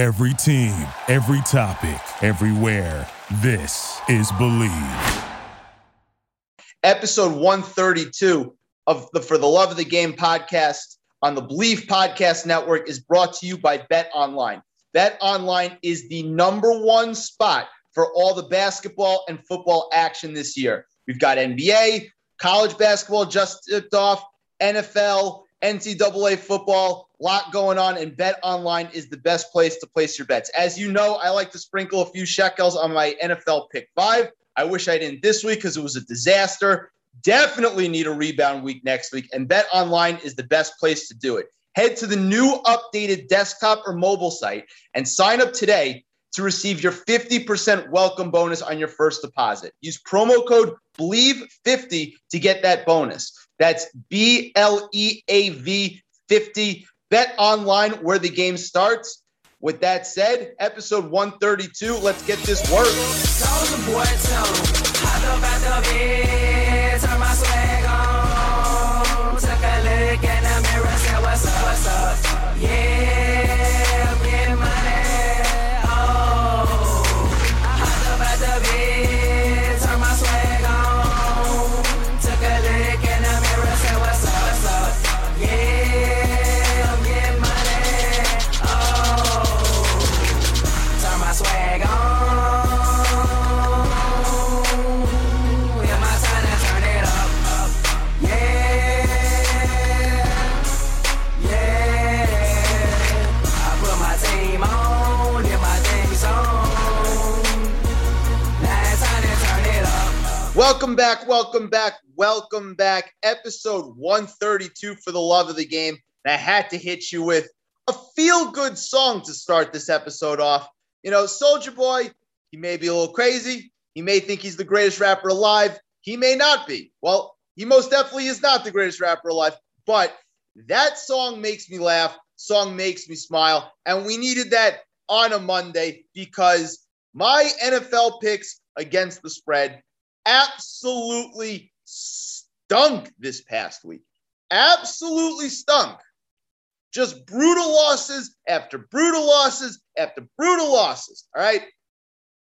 Every team, every topic, everywhere. This is Bleav. Episode 132 of the For the Love of the Game podcast on the Bleav Podcast Network is brought to you by Bet Online. Bet Online is the number one spot for all the basketball and football action this year. We've got NBA, college basketball just tipped off, NFL, NCAA football, lot going on, and Bet Online is the best place to place your bets. As you know, I like to sprinkle a few shekels on my NFL pick five. I wish I didn't this week because it was a disaster. Definitely need a rebound week next week, and Bet Online is the best place to do it. Head to the new updated desktop or mobile site and sign up today to receive your 50% welcome bonus on your first deposit. Use promo code BLEAV50 to get that bonus. That's B L E A V 50. Bet online where the game starts. With that said, episode 132, let's get this work. Welcome back, welcome back, welcome back. Episode 132 for the love of the game. I had to hit you with a feel good song to start this episode off. You know, Soulja Boy, he may be a little crazy. He may think he's the greatest rapper alive. He may not be. Well, he most definitely is not the greatest rapper alive, but that song makes me laugh. Song makes me smile. And we needed that on a Monday because my NFL picks against the spread absolutely stunk this past week. Absolutely stunk. Just brutal losses after brutal losses after brutal losses. All right.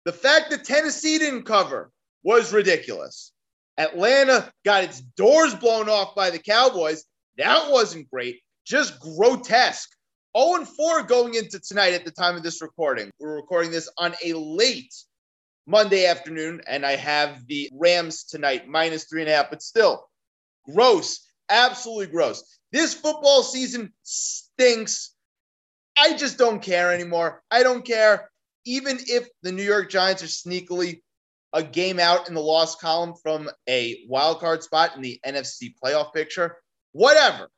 The fact that Tennessee didn't cover was ridiculous. Atlanta got its doors blown off by the Cowboys. That wasn't great. Just grotesque. 0 4 going into tonight at the time of this recording. We're recording this on a late Monday afternoon, and I have the Rams tonight, minus three and a half, but still gross. Absolutely gross. This football season stinks. I just don't care anymore. I don't care. Even if the New York Giants are sneakily a game out in the loss column from a wild card spot in the NFC playoff picture, whatever.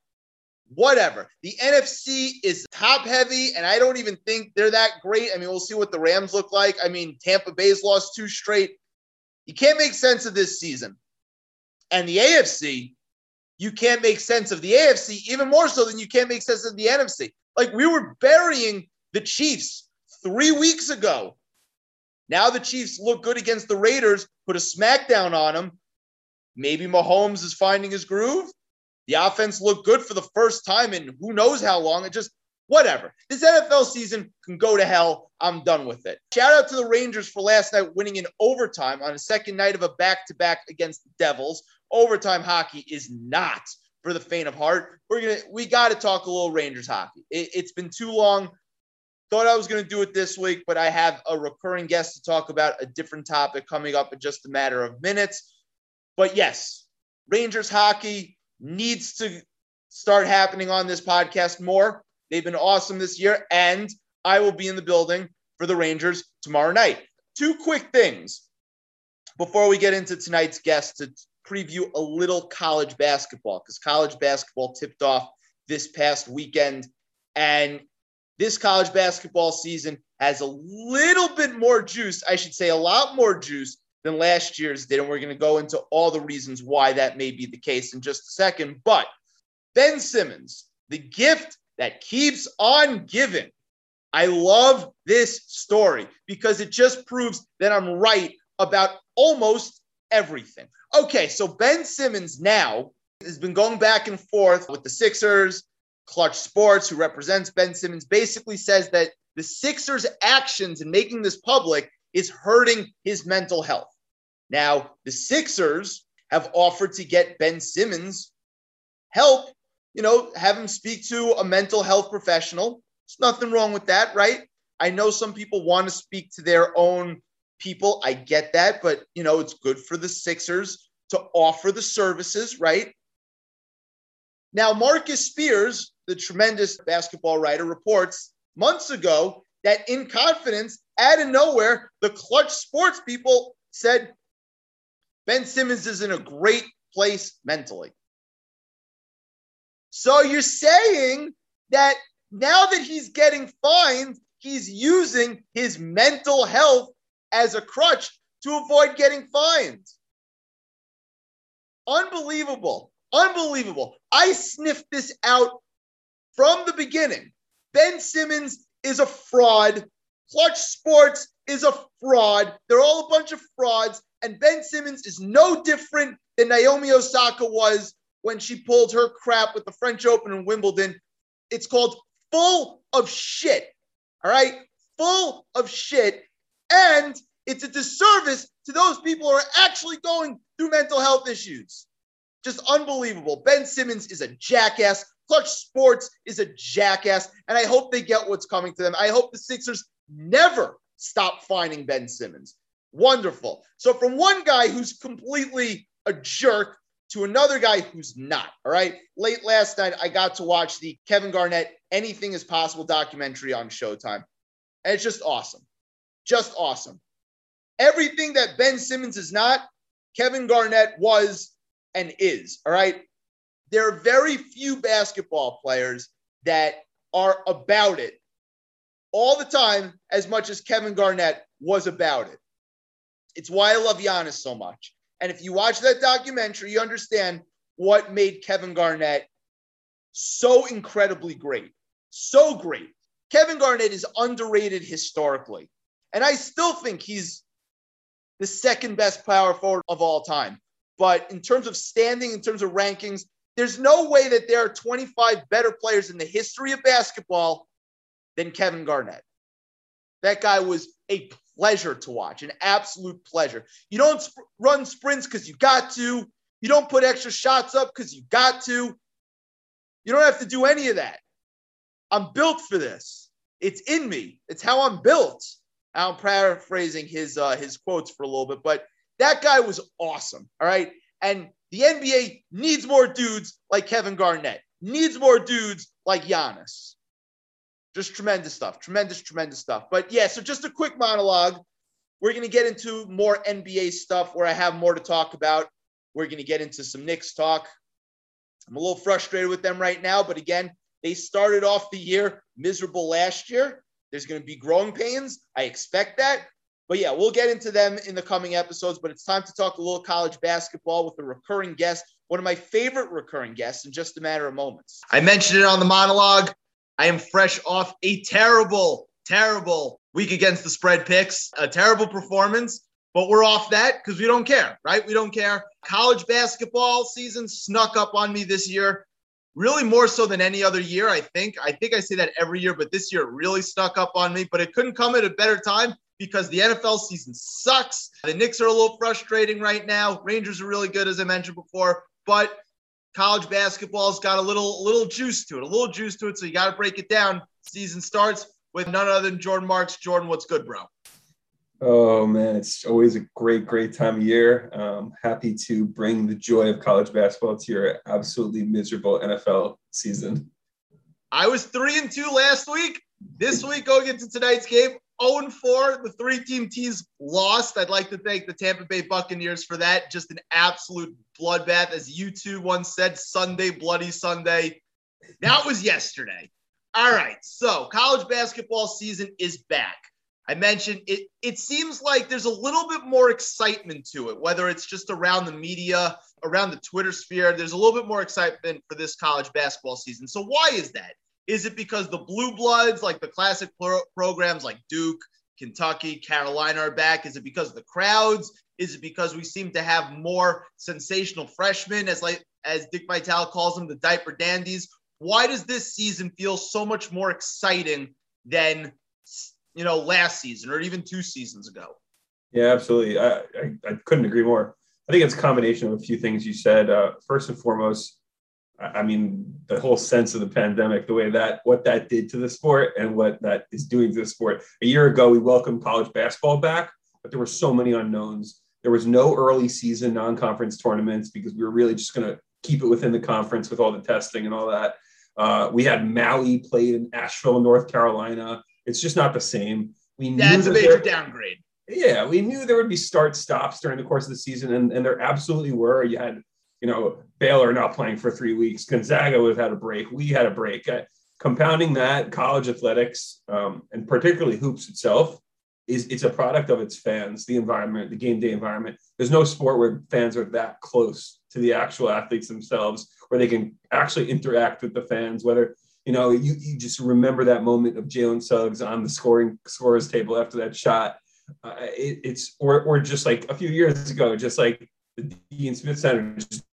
Whatever. The NFC is top heavy, and I don't even think they're that great. I mean, we'll see what the Rams look like. I mean, Tampa Bay's lost two straight. You can't make sense of this season. And the AFC, you can't make sense of the AFC even more so than you can't make sense of the NFC. Like we were burying the Chiefs three weeks ago. Now the Chiefs look good against the Raiders, put a smackdown on them. Maybe Mahomes is finding his groove. The offense looked good for the first time in who knows how long. It just, whatever. This NFL season can go to hell. I'm done with it. Shout out to the Rangers for last night winning in overtime on a second night of a back to back against the Devils. Overtime hockey is not for the faint of heart. We're gonna we got to talk a little Rangers hockey. It, it's been too long. Thought I was to do it this week, but I have a recurring guest to talk about a different topic coming up in just a matter of minutes. But yes, Rangers hockey needs to start happening on this podcast more. They've been awesome this year, and I will be in the building for the Rangers tomorrow night. Two quick things before we get into tonight's guest to preview a little college basketball because college basketball tipped off this past weekend. And this college basketball season has a little bit more juice, I should say, a lot more juice than last year's did. And we're going to go into all the reasons why that may be the case in just a second. But Ben Simmons, the gift that keeps on giving. I love this story because it just proves that I'm right about almost everything. Okay, so Ben Simmons now has been going back and forth with the Sixers. Clutch Sports, who represents Ben Simmons, basically says that the Sixers' actions in making this public is hurting his mental health. Now, the Sixers have offered to get Ben Simmons help, you know, have him speak to a mental health professional. There's nothing wrong with that, right? I know some people want to speak to their own people. I get that, but you know, it's good for the Sixers to offer the services, right? Now, Marcus Spears, the tremendous basketball writer, reports months ago that in confidence, out of nowhere, the clutch sports people said Ben Simmons is in a great place mentally. So you're saying that now that he's getting fined, he's using his mental health as a crutch to avoid getting fined. Unbelievable. Unbelievable. I sniffed this out from the beginning. Ben Simmons is a fraud. Clutch Sports is a fraud. They're all a bunch of frauds. And Ben Simmons is no different than Naomi Osaka was when she pulled her crap with the French Open and Wimbledon. It's called full of shit. All right? Full of shit. And it's a disservice to those people who are actually going through mental health issues. Just unbelievable. Ben Simmons is a jackass. Clutch Sports is a jackass. And I hope they get what's coming to them. I hope the Sixers never stop finding Ben Simmons. Wonderful. So, from one guy who's completely a jerk to another guy who's not. All right. Late last night, I got to watch the Kevin Garnett Anything is Possible documentary on Showtime. And it's just awesome. Just awesome. Everything that Ben Simmons is not, Kevin Garnett was and is. All right. There are very few basketball players that are about it all the time as much as Kevin Garnett was about it. It's why I love Giannis so much. And if you watch that documentary, you understand what made Kevin Garnett so incredibly great. So great. Kevin Garnett is underrated historically. And I still think he's the second best power forward of all time. But in terms of standing, in terms of rankings, there's no way that there are 25 better players in the history of basketball than Kevin Garnett. That guy was a pleasure to watch, an absolute pleasure. You don't sp- run sprints because you got to. You don't put extra shots up because you got to. You don't have to do any of that. I'm built for this. It's in me. It's how I'm built. I'm paraphrasing his uh, his quotes for a little bit, but that guy was awesome. All right, and the NBA needs more dudes like Kevin Garnett. Needs more dudes like Giannis. Just tremendous stuff. Tremendous, tremendous stuff. But yeah, so just a quick monologue. We're going to get into more NBA stuff where I have more to talk about. We're going to get into some Knicks talk. I'm a little frustrated with them right now, but again, they started off the year miserable last year. There's going to be growing pains. I expect that. But yeah, we'll get into them in the coming episodes. But it's time to talk a little college basketball with a recurring guest, one of my favorite recurring guests in just a matter of moments. I mentioned it on the monologue. I am fresh off a terrible, terrible week against the spread picks, a terrible performance, but we're off that because we don't care, right? We don't care. College basketball season snuck up on me this year, really more so than any other year, I think. I think I say that every year, but this year really snuck up on me, but it couldn't come at a better time because the NFL season sucks. The Knicks are a little frustrating right now. Rangers are really good, as I mentioned before, but college basketball's got a little little juice to it, a little juice to it. So you got to break it down. Season starts with none other than Jordan Marks. Jordan, what's good, bro? Oh man, it's always a great, great time of year. Um, happy to bring the joy of college basketball to your absolutely miserable NFL season. I was three and two last week. This week, going into tonight's game, 0 and 4. The three team teams lost. I'd like to thank the Tampa Bay Buccaneers for that. Just an absolute bloodbath. As U2 once said, Sunday, Bloody Sunday. That was yesterday. All right. So, college basketball season is back. I mentioned it. It seems like there's a little bit more excitement to it, whether it's just around the media, around the Twitter sphere. There's a little bit more excitement for this college basketball season. So, why is that? Is it because the blue bloods, like the classic pro- programs like Duke, Kentucky, Carolina, are back? Is it because of the crowds? Is it because we seem to have more sensational freshmen, as like as Dick Vitale calls them, the diaper dandies? Why does this season feel so much more exciting than you know, last season or even two seasons ago. Yeah, absolutely. I, I, I couldn't agree more. I think it's a combination of a few things you said. Uh, first and foremost, I mean, the whole sense of the pandemic, the way that what that did to the sport and what that is doing to the sport. A year ago, we welcomed college basketball back, but there were so many unknowns. There was no early season non conference tournaments because we were really just going to keep it within the conference with all the testing and all that. Uh, we had Maui played in Asheville, North Carolina. It's just not the same. We knew That's a major downgrade. yeah, we knew there would be start stops during the course of the season, and, and there absolutely were. You had, you know, Baylor not playing for three weeks, Gonzaga would have had a break, we had a break. Uh, compounding that, college athletics, um, and particularly hoops itself, is it's a product of its fans, the environment, the game day environment. There's no sport where fans are that close to the actual athletes themselves, where they can actually interact with the fans, whether you know, you, you just remember that moment of Jalen Suggs on the scoring scorers table after that shot uh, it, it's or or just like a few years ago, just like the Dean Smith Center, just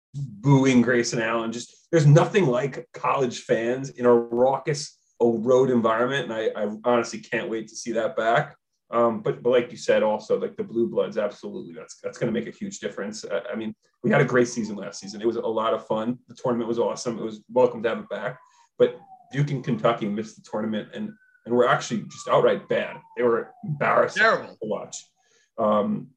booing Grayson Allen. Just there's nothing like college fans in a raucous road environment, and I, I honestly can't wait to see that back. Um, but but like you said, also like the blue bloods, absolutely, that's that's going to make a huge difference. I, I mean, we had a great season last season. It was a lot of fun. The tournament was awesome. It was welcome to have it back. But Duke and Kentucky missed the tournament, and and were actually just outright bad. They were embarrassing Terrible. to watch. Um,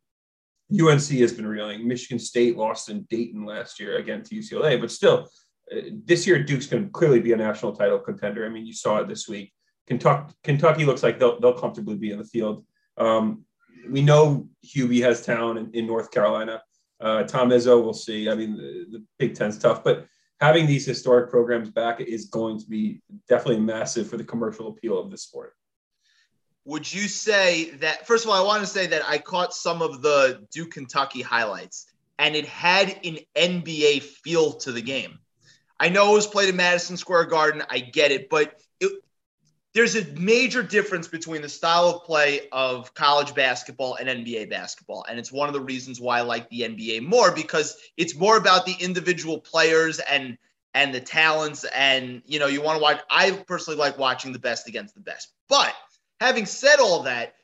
UNC has been reeling. Michigan State lost in Dayton last year again to UCLA, but still, uh, this year Duke's going to clearly be a national title contender. I mean, you saw it this week. Kentucky, Kentucky looks like they'll, they'll comfortably be in the field. Um, we know Hubie has talent in, in North Carolina. Uh, Tom Izzo, we'll see. I mean, the, the Big Ten's tough, but having these historic programs back is going to be definitely massive for the commercial appeal of the sport. Would you say that, first of all, I want to say that I caught some of the Duke Kentucky highlights and it had an NBA feel to the game. I know it was played in Madison Square Garden. I get it, but it, there's a major difference between the style of play of college basketball and NBA basketball. And it's one of the reasons why I like the NBA more because it's more about the individual players and and the talents. And you know, you want to watch. I personally like watching the best against the best. But having said all that,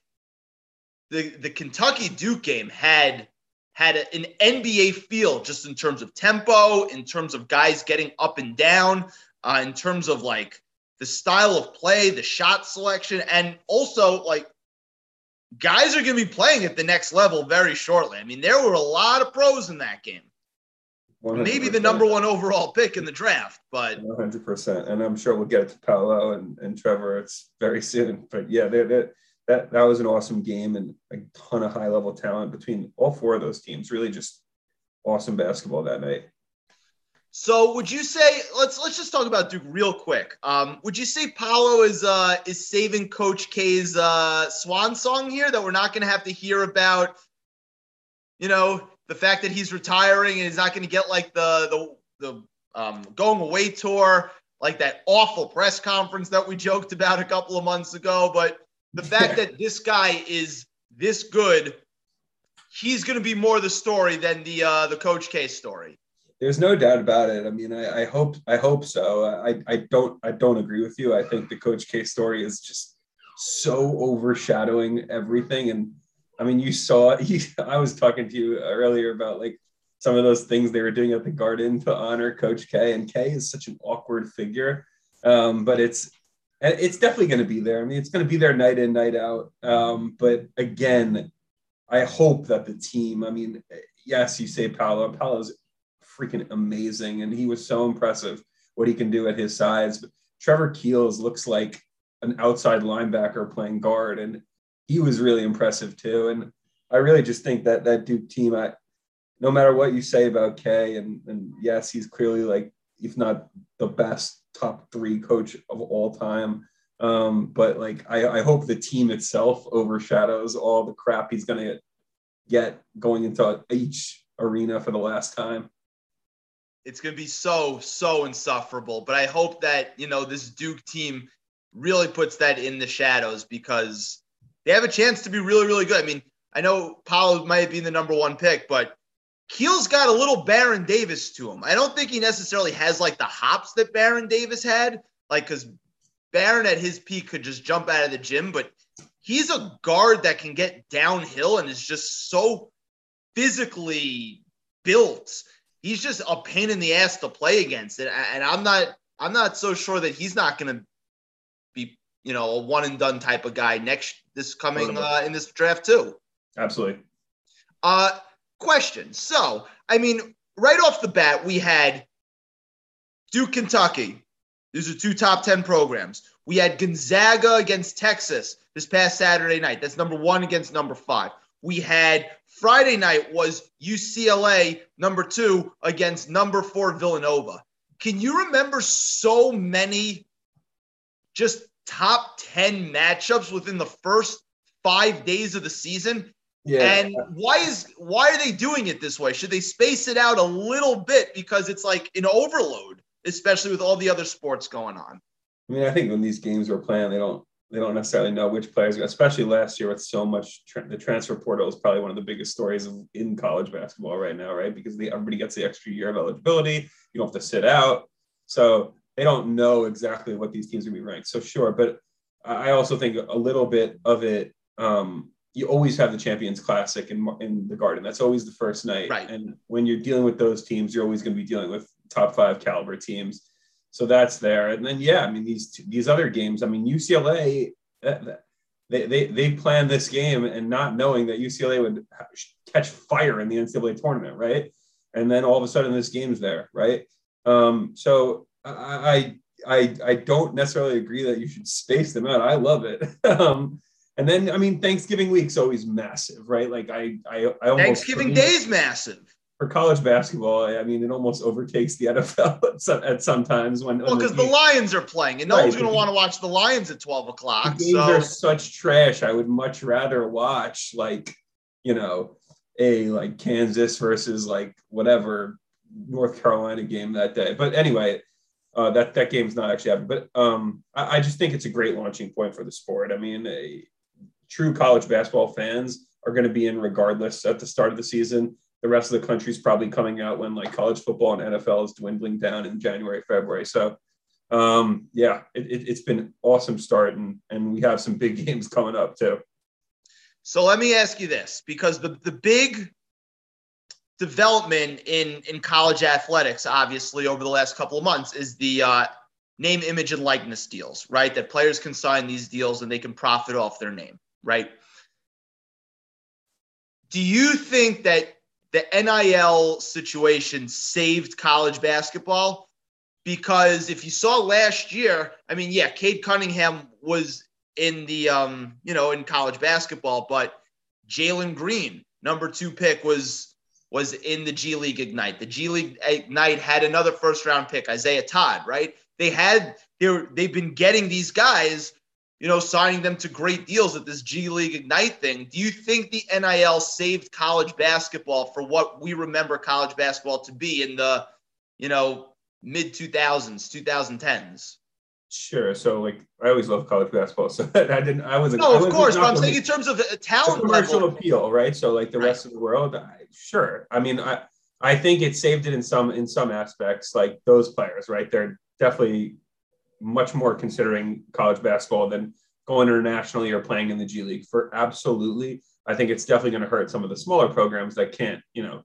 the the Kentucky Duke game had had a- an NBA feel just in terms of tempo, in terms of guys getting up and down, uh, in terms of like the style of play, the shot selection, and also like guys are going to be playing at the next level very shortly. I mean, there were a lot of pros in that game. Maybe the number one overall pick in the draft, but 100%. And I'm sure we'll get to Paolo and, and Trevor. It's very soon. But yeah, they they that, that was an awesome game and a ton of high level talent between all four of those teams. Really just awesome basketball that night. So would you say let's let's just talk about Duke real quick. Um, would you say Paolo is uh, is saving Coach K's uh, swan song here that we're not going to have to hear about? You know the fact that he's retiring and he's not going to get like the the the um, going away tour, like that awful press conference that we joked about a couple of months ago. But the fact that this guy is this good, he's going to be more the story than the uh, the Coach K story. There's no doubt about it. I mean, I, I hope I hope so. I, I don't I don't agree with you. I think the Coach K story is just so overshadowing everything. And I mean, you saw. You, I was talking to you earlier about like some of those things they were doing at the Garden to honor Coach K. And K is such an awkward figure, um, but it's it's definitely going to be there. I mean, it's going to be there night in, night out. Um, but again, I hope that the team. I mean, yes, you say Paolo. Paolo's freaking amazing, and he was so impressive what he can do at his size. But Trevor Keels looks like an outside linebacker playing guard, and he was really impressive too. And I really just think that that Duke team, I, no matter what you say about K, and and yes, he's clearly like if not the best top three coach of all time. Um, but like I, I hope the team itself overshadows all the crap he's gonna get going into each arena for the last time. it's going to be so so insufferable but i hope that you know this duke team really puts that in the shadows because they have a chance to be really really good i mean i know Paolo might be the number one pick but keel's got a little baron davis to him i don't think he necessarily has like the hops that baron davis had like because baron at his peak could just jump out of the gym but he's a guard that can get downhill and is just so physically built. He's just a pain in the ass to play against it. And I'm not I'm not so sure that he's not going to you know, a one and done type of guy next this coming uh, in this draft too. Absolutely. Uh, question. So, I mean, right off the bat, we had Duke, Kentucky. These are two top 10 programs. We had Gonzaga against Texas this past Saturday night. That's number one against number five. We had Friday night was UCLA number two against number four Villanova. Can you remember so many just top 10 matchups within the first five days of the season? Yeah. And why is why are they doing it this way? Should they space it out a little bit because it's like an overload, especially with all the other sports going on? I mean, I think when these games were playing, they don't they don't necessarily know which players, especially last year with so much tra- the transfer portal is probably one of the biggest stories of, in college basketball right now, right? Because the, everybody gets the extra year of eligibility. You don't have to sit out, so they don't know exactly what these teams are going to be ranked. So sure, but I also think a little bit of it. Um, you always have the Champions Classic in in the Garden. That's always the first night, Right. and when you're dealing with those teams, you're always going to be dealing with top five caliber teams. So that's there, and then yeah, I mean these these other games. I mean UCLA, they they they planned this game and not knowing that UCLA would catch fire in the NCAA tournament, right? And then all of a sudden this game's there, right? Um, so I I I don't necessarily agree that you should space them out. I love it. um, and then I mean Thanksgiving week's always massive, right? Like I I, I almost Thanksgiving Day is massive. for college basketball. I mean, it almost overtakes the NFL at, some, at sometimes when Well, because the game- Lions are playing, and no Right, one's going to want to watch the Lions at 12 the o'clock. games So, are such trash. I would much rather watch like you know a like Kansas versus like whatever North Carolina game that day. But anyway, uh, that that game's not actually happening. But um, I, I just think it's a great launching point for the sport. I mean, a, true college basketball fans are going to be in regardless at the start of the season. The rest of the country's probably coming out when like college football and NFL is dwindling down in January, February. So um, yeah, it, it, it's been awesome start, and and we have some big games coming up too. so let me ask you this because the, the big development in, in college athletics, obviously, over the last couple of months is the uh, name, image, and likeness deals, right? That players can sign these deals and they can profit off their name, right? Do you think that the NIL situation saved college basketball? Because if you saw last year, I mean, yeah, Cade Cunningham was in the um, you know, in college basketball, but Jalen Green, number two pick, was was in the G League Ignite. The G League Ignite had another first round pick, Isaiah Todd, right? They had they're they've been getting these guys, you know, signing them to great deals at this G League Ignite thing. Do you think the NIL saved college basketball for what we remember college basketball to be in the, you know, mid 2000s, 2010s? Sure. So like I always love college basketball, so I didn't. I was No, I of course, but I'm saying in terms of talent commercial level. appeal, right? So like the Right. rest of the world, I, sure. I mean, I I think it saved it in some in some aspects. Like those players, right? They're definitely much more considering college basketball than going internationally or playing in the G League. For absolutely, I think it's definitely going to hurt some of the smaller programs that can't, you know,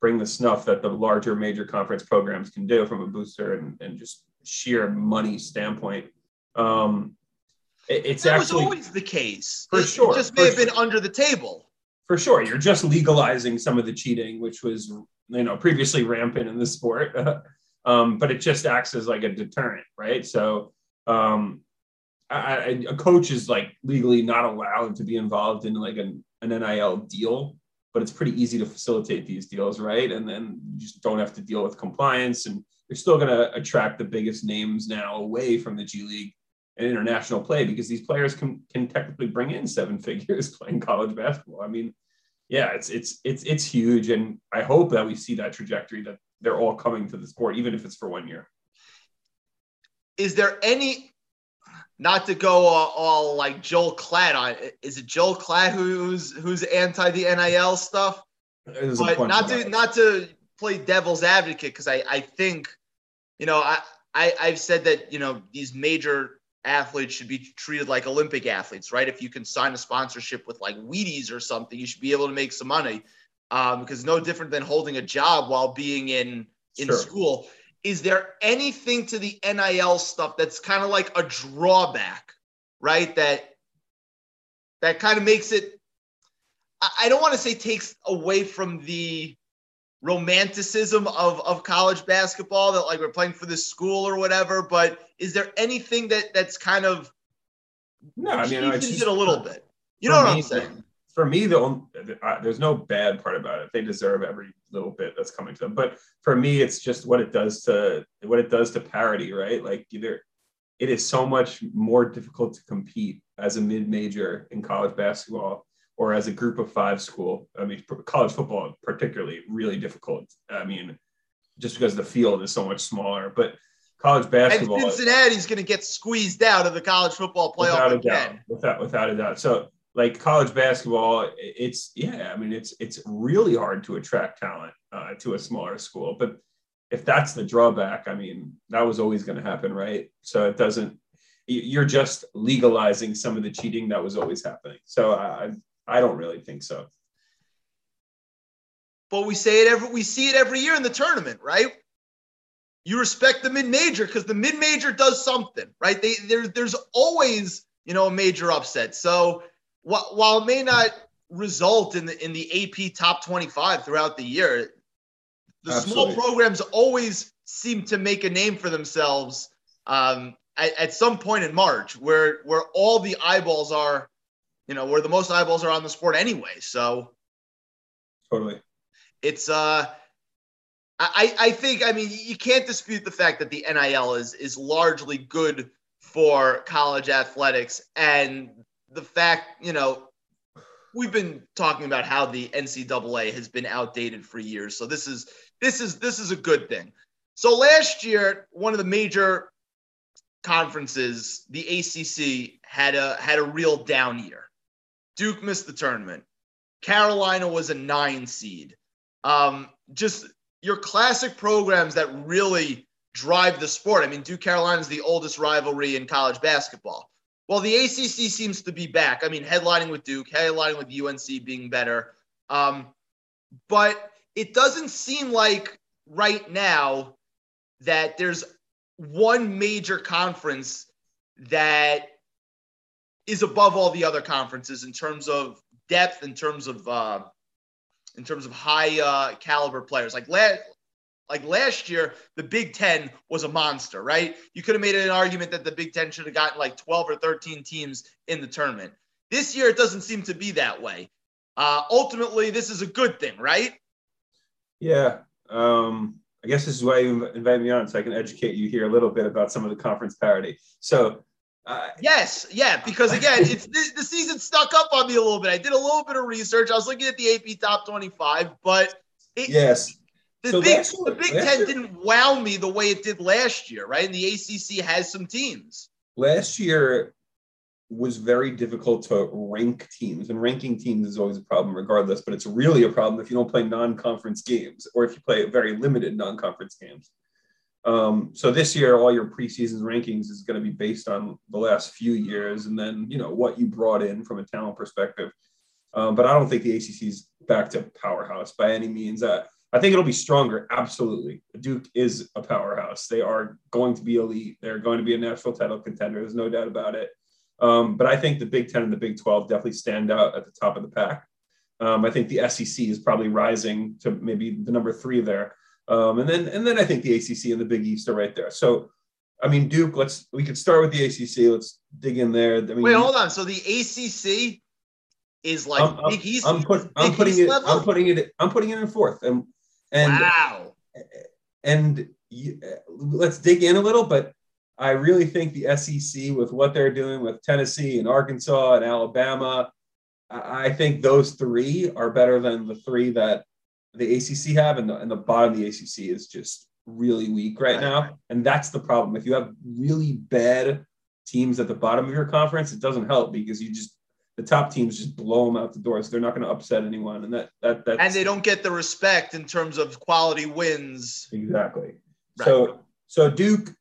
bring the snuff that the larger major conference programs can do from a booster and, and just sheer money standpoint. Um, it- it's That actually was always the case. For It- sure, It just may have been under the table. for sure you're just legalizing some of the cheating which was you know previously rampant in the sport um, but it just acts as like a deterrent right so um, I, I- a coach is like legally not allowed to be involved in like an, an nil deal but it's pretty easy to facilitate these deals right and then you just don't have to deal with compliance and you're still going to attract the biggest names now away from the g league and international play because these players can can technically bring in seven figures playing college basketball. I mean, yeah, it's it's it's it's huge, and I hope that we see that trajectory that they're all coming to the sport, even if it's for one year. Is there any, not to go all, all like Joel Klatt on, is it Joel Klatt who's who's anti the NIL stuff? But not to that. not to play devil's advocate because I I think, you know, I, I I've said that you know these major athletes should be treated like Olympic athletes, right? If you can sign a sponsorship with like Wheaties or something, you should be able to make some money. Um, because no different than holding a job while being in in Sure. school. Is there anything to the NIL stuff that's kind of like a drawback, right? That that kind of makes it. I don't want to say takes away from the romanticism of of college basketball that like we're playing for this school or whatever. But is there anything that that's kind of No, I mean, it a little uh, bit? You know what I'm saying? For me, the only, uh, there's no bad part about it. They deserve every little bit that's coming to them. But for me, it's just what it does to what it does to parity, right? Like either it is so much more difficult to compete as a mid-major in college basketball or as a group of five school. I mean, college football particularly really difficult. I mean, just because the field is so much smaller, but college And basketball. Cincinnati's going to get squeezed out of the college football without playoff a doubt, again. without without a doubt. So like college basketball, it's yeah, I mean it's it's really hard to attract talent uh, to a smaller school. But if that's the drawback, I mean that was always going to happen, right? So it doesn't. you- You're just legalizing some of the cheating that was always happening. So I I don't really think so. But we say it every we see it every year in the tournament, right? You respect the mid major because the mid major does something, right? They there, there's always you know a major upset. So while, while it may not result in the in the AP top 25 throughout the year, the small programs always seem to make a name for themselves um, at, at some point in March, where where all the eyeballs are, you know, where the most eyeballs are on the sport anyway. So Totally. it's uh I, I think I mean you can't dispute the fact that the NIL is is largely good for college athletics and the fact you know we've been talking about how the NCAA has been outdated for years. So this is this is this is a good thing. So last year one of the major conferences the ACC had a had a real down year. Duke missed the tournament. Carolina was a nine seed. Um, just your classic programs that really drive the sport. I mean, Duke Carolina is the oldest rivalry in college basketball. Well, the ACC seems to be back. I mean, headlining with Duke, headlining with UNC being better. Um, but it doesn't seem like right now that there's one major conference that is above all the other conferences in terms of depth, in terms of uh, in terms of high uh, caliber players. Like last, like last year, the Big Ten was a monster, right? You could have made an argument that the Big Ten should have gotten like 12 or 13 teams in the tournament. This year, it doesn't seem to be that way. Uh, ultimately, this is a good thing, right? Yeah. Um, I guess this is why you invited me on, so I can educate you here a little bit about some of the conference parity. So, uh, Yes, yeah, because again, it's the, the season stuck up on me a little bit. I did a little bit of research. I was looking at the AP top 25, but it, yes, the So Big, the Big Ten year- didn't wow me the way it did last year, right? And the ACC has some teams. last year was very difficult to rank teams, and ranking teams is always a problem, regardless. But it's really a problem if you don't play non-conference games, or if you play very limited non-conference games. Um, so this year, all your preseason rankings is going to be based on the last few years, and then you know what you brought in from a talent perspective. Um, but I don't think the ACC is back to powerhouse by any means. Uh, I think it'll be stronger. Absolutely. Duke is a powerhouse. They are going to be elite. They're going to be a national title contender. There's no doubt about it. Um, but I think the Big Ten and the Big 12 definitely stand out at the top of the pack. Um, I think the SEC is probably rising to maybe the number three there. Um, and then and then I think the ACC and the Big East are right there. So, I mean, Duke, let's we could start with the ACC. Let's dig in there. I mean, Wait, hold on. So the ACC is like I'm, I'm- Big East. I'm, put, I'm putting East it. level? I'm putting it. I'm putting it in fourth. And and wow. and you, let's dig in a little. But I really think the SEC, with what they're doing with Tennessee and Arkansas and Alabama, I I think those three are better than the three that the ACC have, and the, and the bottom of the ACC is just really weak right Right, now. And that's the problem. If you have really bad teams at the bottom of your conference, it doesn't help because you just the top teams just blow them out the door. So they're not going to upset anyone, and that that that And they don't get the respect in terms of quality wins. exactly. Right. So so Duke,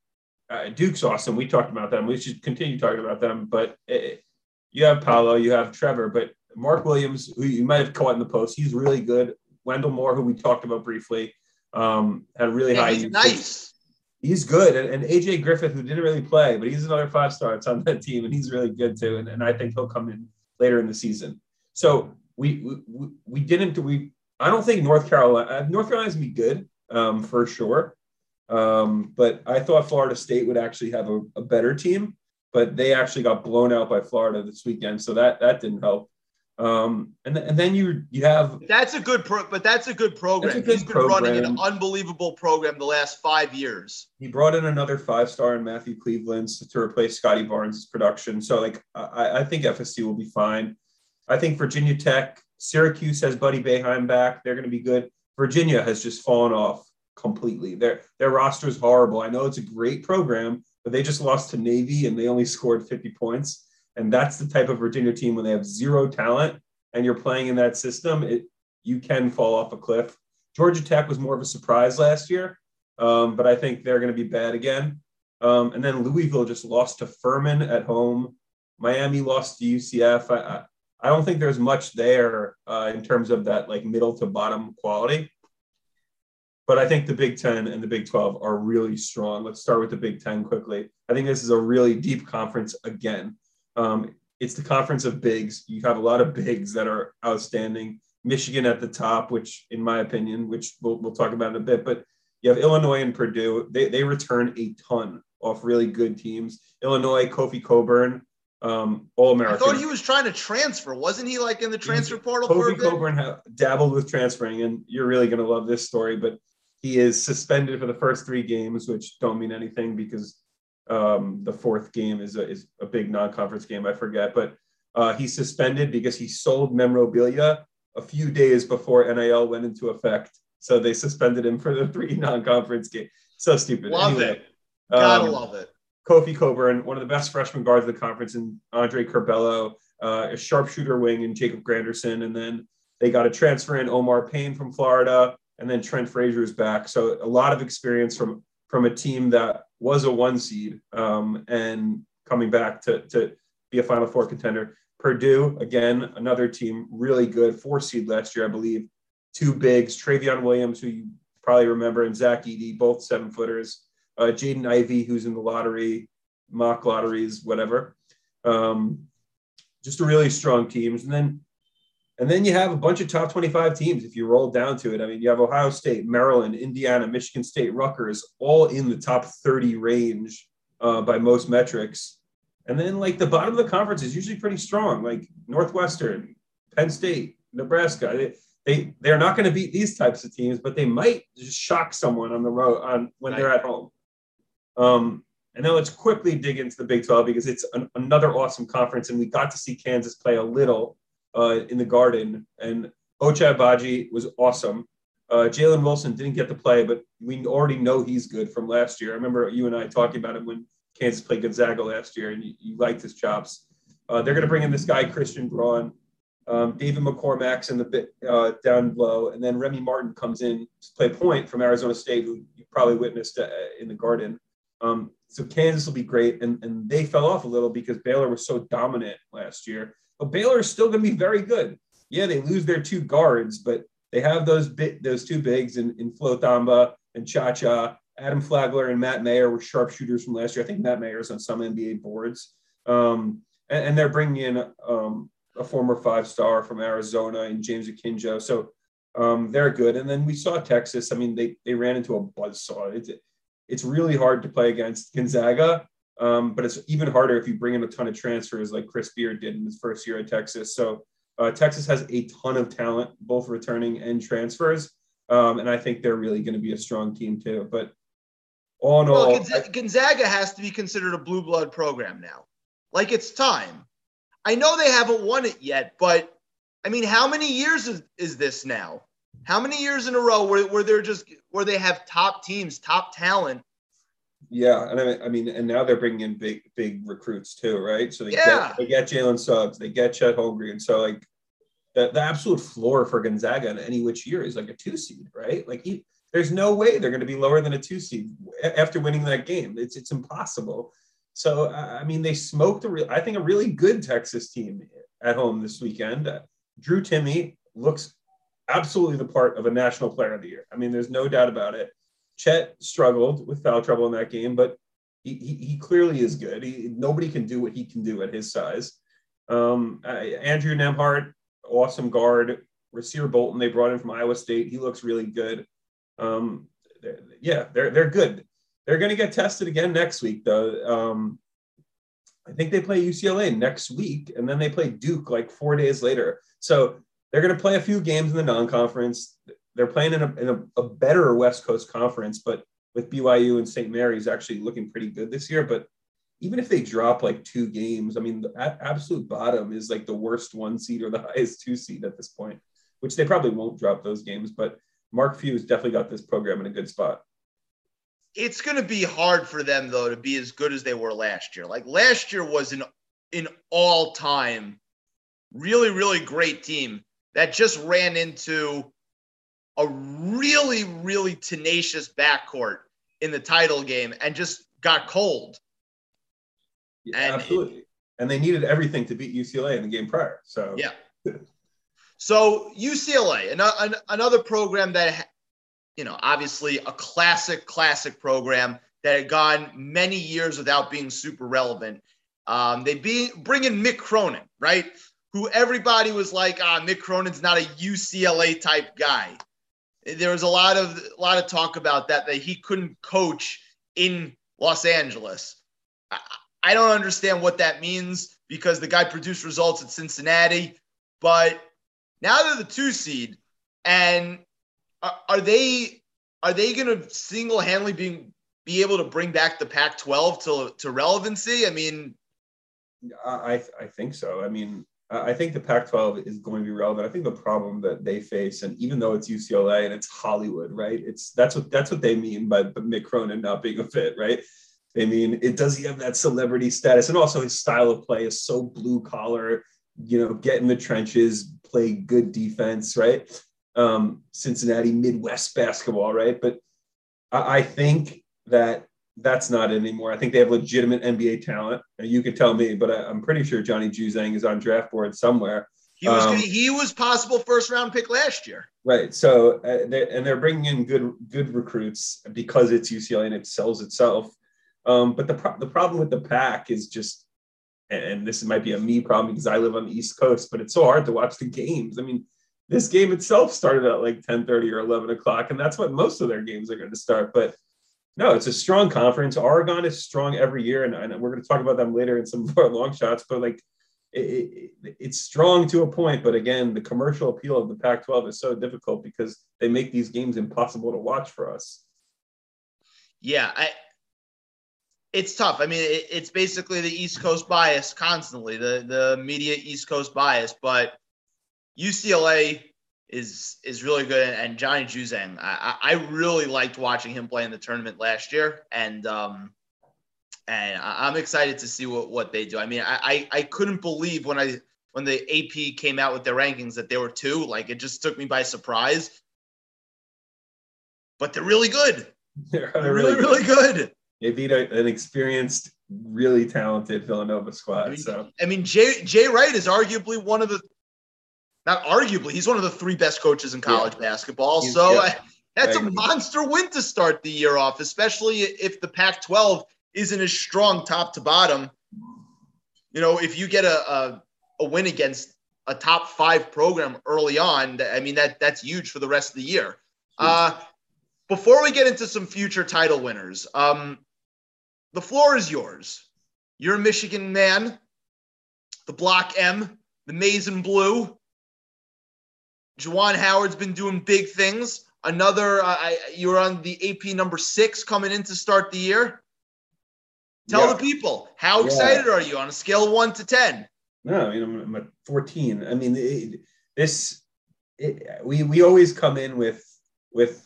uh, Duke's awesome. We talked about them. We should continue talking about them. But it, you have Paolo, you have Trevor, but Mark Williams, who you might have caught in the post, he's really good. Wendell Moore, who we talked about briefly, um, had really Yeah, high. he's nice. He's good, and, and AJ Griffin, who didn't really play, but he's another five star. It's on that team, and he's really good too. And, and I think he'll come in later in the season. So we we, we- didn't we. I don't think North Carolina uh, North Carolina's gonna be good um, for sure, um, but I thought Florida State would actually have a, a better team, but they actually got blown out by Florida this weekend, so that that didn't help. Um, and, th- and then you you have That's a good pro, but that's a good program. A good He's been running an unbelievable program the last five years. he brought in another five star in Matthew Cleveland to replace Scottie Barnes' production. So like I, I think FSC will be fine. I think Virginia Tech, Syracuse has Buddy Boeheim back. They're going to be good. Virginia has just fallen off completely. Their their roster is horrible. I know it's a great program, but they just lost to Navy and they only scored 50 points. And that's the type of Virginia team when they have zero talent and you're playing in that system, it you can fall off a cliff. Georgia Tech was more of a surprise last year, um, but I think they're going to be bad again. Um, and then Louisville just lost to Furman at home. Miami lost to UCF. I, I, I don't think there's much there uh, in terms of that like middle to bottom quality. But I think the Big Ten and the Big 12 are really strong. Let's start with the Big Ten quickly. I think this is a really deep conference again. Um, it's the conference of bigs. You have a lot of bigs that are outstanding. Michigan at the top, which, in my opinion, which we'll, we'll talk about in a bit, but you have Illinois and Purdue. They, they return a ton off really good teams. Illinois, Kofi Cockburn, um, All I American. thought he was trying to transfer. Wasn't he like in the transfer portal for a Kofi bit? Cockburn ha- dabbled with transferring, and you're really going to love this story. But he is suspended for the first three games, which don't mean anything because um, the fourth game is a, is a big non-conference game. I forget, but uh, he's suspended because he sold memorabilia a few days before NIL went into effect. So they suspended him for the three non-conference games. So stupid. Love Anyway, it. Gotta um, love it. Kofi Cockburn, one of the best freshman guards of the conference, and Andre Curbelo, uh, a sharpshooter wing, and Jacob Grandison. And then they got a transfer in Omar Payne from Florida, and then Trent Frazier is back. So a lot of experience from from a team that was a one seed um, and coming back to to be a Final Four contender. Purdue, again, another team really good, four seed last year, I believe. Two bigs, Trevion Williams, who you probably remember, and Zach Edey, both seven footers uh, Jaden Ivey, who's in the lottery, mock lotteries, whatever. Um, just a really strong teams, and then and then you have a bunch of top twenty-five teams. If you roll down to it, I mean, you have Ohio State, Maryland, Indiana, Michigan State, Rutgers, all in the top thirty range uh, by most metrics. And then like the bottom of the conference is usually pretty strong, like Northwestern, Penn State, Nebraska. They, they they're not going to beat these types of teams, but they might just shock someone on the road on when they're at home. Um, and then let's quickly dig into the Big 12 because it's an, another awesome conference, and we got to see Kansas play a little uh, in the Garden. And Ochai Agbaji was awesome. Uh, Jalen Wilson didn't get to play, but we already know he's good from last year. I remember you and I talking about him when Kansas played Gonzaga last year, and you, you liked his chops. Uh, they're going to bring in this guy Christian Braun, um, David McCormack's in the bit uh, down low, and then Remy Martin comes in to play point from Arizona State, who you probably witnessed uh, in the Garden. Um, so Kansas will be great, and and they fell off a little because Baylor was so dominant last year. But Baylor is still going to be very good. Yeah, they lose their two guards, but they have those bit those two bigs in, in Flo Thamba and Cha Cha. Adam Flagler and Matt Mayer were sharpshooters from last year. I think Matt Mayer's on some NBA boards. Um, and, and, they're bringing in um, a former five star from Arizona and James Akinjo. So um, they're good. And then we saw Texas. I mean, they they ran into a buzzsaw. It's it's really hard to play against Gonzaga, um, but it's even harder if you bring in a ton of transfers like Chris Beard did in his first year at Texas. So uh, Texas has a ton of talent, both returning and transfers. Um, and I think they're really going to be a strong team too. But all in Well, all, Gonza- Gonzaga has to be considered a blue blood program now. Like it's time. I know they haven't won it yet, but I mean, how many years is, is this now? How many years in a row where, where they're just where they have top teams, top talent? Yeah, and I, I mean, and now they're bringing in big, big recruits too, right? So they Yeah. get they get Jalen Suggs, they get Chet Holmgren. So like the, the absolute floor for Gonzaga in any which year is like a two seed, right? Like he, there's no way they're going to be lower than a two seed after winning that game. It's it's impossible. So I mean, they smoked a real, I think a really good Texas team at home this weekend. Uh, Drew Timme looks absolutely the part of a national player of the year. I mean, there's no doubt about it. Chet struggled with foul trouble in that game, but he, he, he clearly is good. He, nobody can do what he can do at his size. Um, uh, Andrew Nembhard, awesome guard. Rasir Bolton, they brought in from Iowa State. He looks really good. Um, they're, yeah, they're they're good. They're going to get tested again next week, though. Um, I think they play UCLA next week, and then they play Duke like four days later. So they're going to play a few games in the non-conference. They're playing in, a, in a, a better West Coast conference, but with BYU and St. Mary's actually looking pretty good this year. But even if they drop like two games, I mean, the absolute bottom is like the worst one seed or the highest two seed at this point, which they probably won't drop those games. But Mark Few's definitely got this program in a good spot. It's going to be hard for them though to be as good as they were last year. Like last year was an an all-time really really great team that just ran into a really really tenacious backcourt in the title game and just got cold. Yeah, And- absolutely. And they needed everything to beat UCLA in the game prior. So Yeah. So UCLA, an- an- another program that, you know, obviously a classic, classic program that had gone many years without being super relevant. Um, they be bring in Mick Cronin, right? Who everybody was like, ah, Mick Cronin's not a UCLA type guy. There was a lot of a lot of talk about that that he couldn't coach in Los Angeles. I, I don't understand what that means because the guy produced results at Cincinnati, but now they're the two seed, and are, are they are they going to single handedly be be able to bring back the Pac-12 to to relevancy? I mean, I, I think so. I mean, I think the Pac-12 is going to be relevant. I think the problem that they face, and even though it's UCLA and it's Hollywood, right? It's that's what that's what they mean by Mick Cronin not being a fit, right? I mean, it does he have that celebrity status, and also his style of play is so blue collar. You know, get in the trenches, play good defense, right? Um, Cincinnati Midwest basketball, right? But I, I think that that's not it anymore. I think they have legitimate NBA talent. You could tell me, but I, I'm pretty sure Johnny Juzang is on draft board somewhere. he was Um, he was possible first round pick last year. Right. So, uh, they're, and they're bringing in good good recruits because it's UCLA and it sells itself. Um, but the pro- the problem with the pack is just, and this might be a me problem because I live on the East Coast, but it's so hard to watch the games. I mean, this game itself started at like 10:30 or 11 o'clock, and that's what most of their games are going to start. But no, it's a strong conference. Oregon is strong every year, and, and we're going to talk about them later in some of our long shots. But like, it, it, it's strong to a point. But again, the commercial appeal of the Pac-12 is so difficult because they make these games impossible to watch for us. Yeah, I. It's tough. I mean, it, it's basically the East Coast bias constantly, the the media East Coast bias. But UCLA is is really good, and Johnny Juzang, I, I really liked watching him play in the tournament last year, and um, and I'm excited to see what what they do. I mean, I I, I couldn't believe when I when the AP came out with their rankings that they were two. Like it just took me by surprise. But they're really good. They're They're really, really good. They beat a, an experienced, really talented Villanova squad. I mean, so I mean, Jay Jay Wright is arguably one of the, not arguably, he's one of the three best coaches in college basketball. He's- so yeah. I, that's a monster win to start the year off, especially if the Pac-12 isn't as strong top to bottom. You know, if you get a a, a win against a top five program early on, I mean that that's huge for the rest of the year. Uh, before we get into some future title winners, um, the floor is yours. You're a Michigan man. The Block M, the Maize and Blue. Juwan Howard's been doing big things. Another, uh, I, you're on the AP number six coming in to start the year. Tell Yeah. the people, how Yeah. excited are you on a scale of one to 10? No, I mean I'm, I'm at 14. I mean it, this it, we we always come in with with